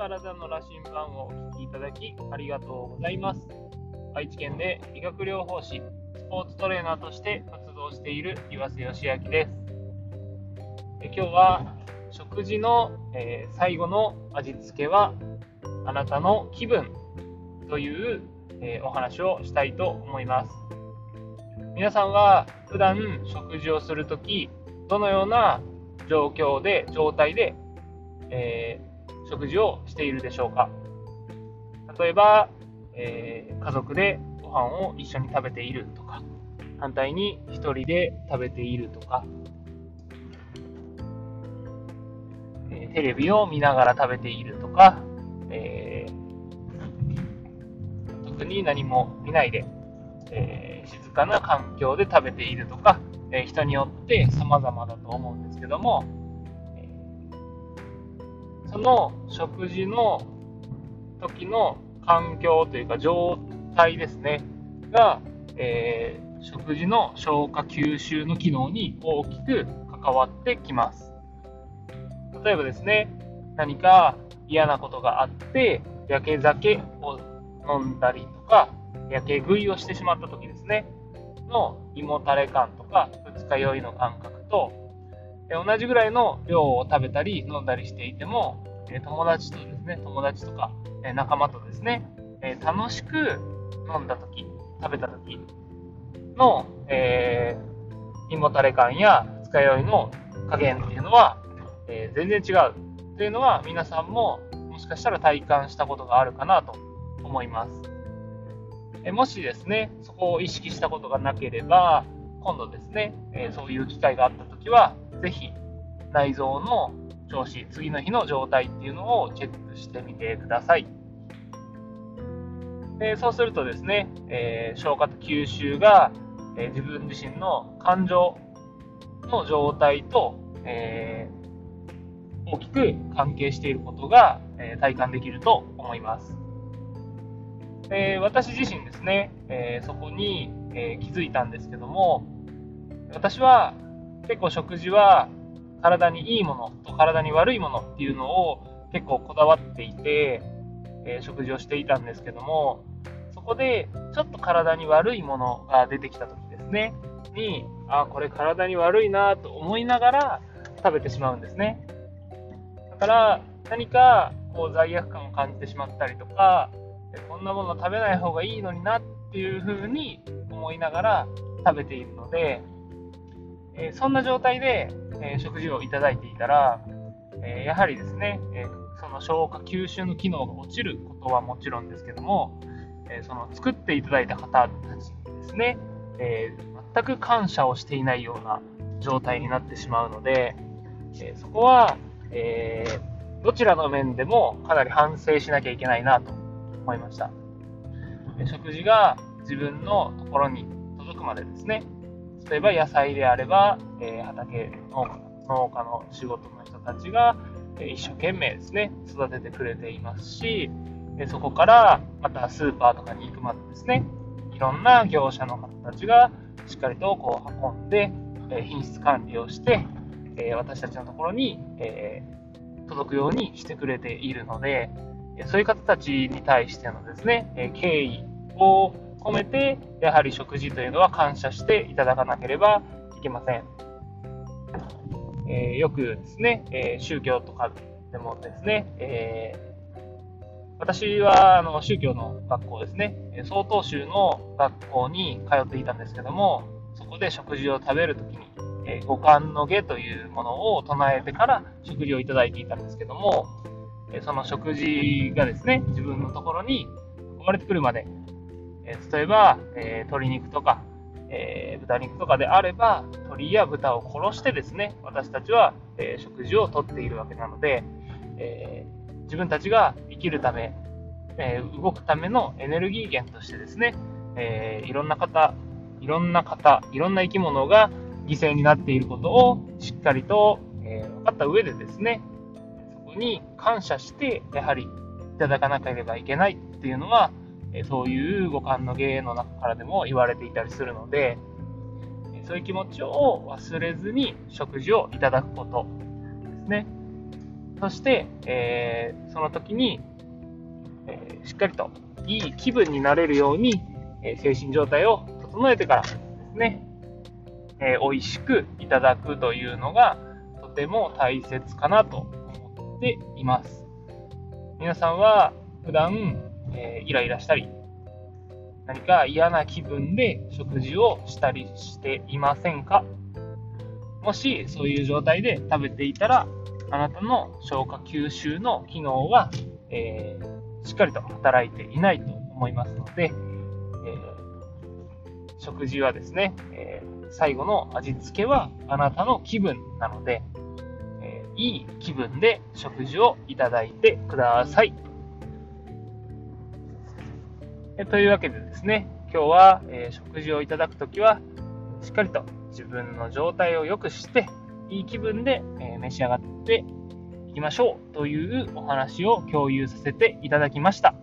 体の羅針盤をお聞きいただきありがとうございます。愛知県で理学療法士スポーツトレーナーとして活動している岩瀬義明です。今日は食事の、えー、最後の味付けはあなたの気分という、えー、お話をしたいと思います。皆さんは普段食事をするときどのような状況で状態で、えー、食事をしているでしょうか。例えば、えー、家族でご飯を一緒に食べているとか反対に1人で食べているとか、えー、テレビを見ながら食べているとか、えー、特に何も見ないで、えー、静かな環境で食べているとか、え人によって様々だと思うんですけども、その食事の時の環境というか状態ですね、が、えー、食事の消化吸収の機能に大きく関わってきます。例えばですね、何か嫌なことがあって、やけ酒を飲んだりとか、やけ食いをしてしまった時ですね、の胃もたれ感とか二日酔いの感覚と同じぐらいの量を食べたり飲んだりしていても友達とですね友達とか仲間とですね楽しく飲んだ時食べた時の、えー、胃もたれ感や二日酔いの加減っていうのは、えー、全然違うというのは皆さんももしかしたら体感したことがあるかなと思います。えもしですね、そこを意識したことがなければ、今度ですね、えそういう機会があったときは、ぜひ内臓の調子、次の日の状態っていうのをチェックしてみてください。でそうするとですね、えー、消化と吸収が、えー、自分自身の感情の状態と、えー、大きく関係していることが、え体感できると思います。え、私自身ですね、えー、そこに、えー、気づいたんですけども、私は結構食事は体にいいものと体に悪いものっていうのを結構こだわっていて、え食事をしていたんですけども、そこでちょっと体に悪いものが出てきた時ですね、に、あ、これ体に悪いなと思いながら食べてしまうんですね。だから何かこう罪悪感を感じてしまったりとか、こんなもの食べない方がいいのになっていうふうに思いながら食べているので、えそんな状態で、え食事をいただいていたら、えやはりですね、えその消化吸収の機能が落ちることはもちろんですけども、えその作っていただいた方たちにですね、え全く感謝をしていないような状態になってしまうので、えそこは、えどちらの面でもかなり反省しなきゃいけないなと思いました。食事が自分のところに届くまでですね、例えば野菜であれば、えー、畑農家農家の仕事の人たちが、えー、一生懸命ですね、育ててくれていますし、えそこからまたスーパーとかに行くまでですね、いろんな業者の方たちがしっかりとこう運んで、え品質管理をして、え私たちのところに、え届くようにしてくれているので、そういう方たちに対してのですね、え敬意を込めて、やはり食事というのは感謝していただかなければいけません。えー、よくですね、えー、宗教とかでもですね、えー、私はあの宗教の学校ですね、曹洞宗の学校に通っていたんですけども、そこで食事を食べるときに、え五感の下というものを唱えてから食事をいただいていたんですけども、その食事がですね、自分のところに運ばれてくるまで、え例えば、え鶏肉とか、え豚肉とかであれば、鶏や豚を殺してですね、私たちは、え食事をとっているわけなので、え自分たちが生きるため、え動くためのエネルギー源としてですね、えいろんな方、いろんな方、いろんな生き物が犠牲になっていることをしっかりと、え分かった上でですねそこ、に感謝して、やはりいただかなければいけないっていうのは、そういう五感の芸の中からでも言われていたりするので、そういう気持ちを忘れずに食事をいただくことですね。そして、えー、その時に、えー、しっかりといい気分になれるように、え精神状態を整えてからですね、え美味しくいただくというのがとても大切かなと思っています。皆さんは普段、えイライラしたり、何か嫌な気分で食事をしたりしていませんか？もしそういう状態で食べていたら、あなたの消化吸収の機能は、えー、しっかりと働いていないと思いますので、えー、食事はですね、えー、最後の味付けはあなたの気分なので、えいい気分で食事をいただいてください。えというわけでですね、今日は、え食事をいただくときは、しっかりと自分の状態を良くして、いい気分で、え召し上がっていきましょうというお話を共有させていただきました。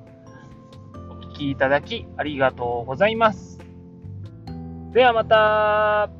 お聴きいただきありがとうございます。ではまた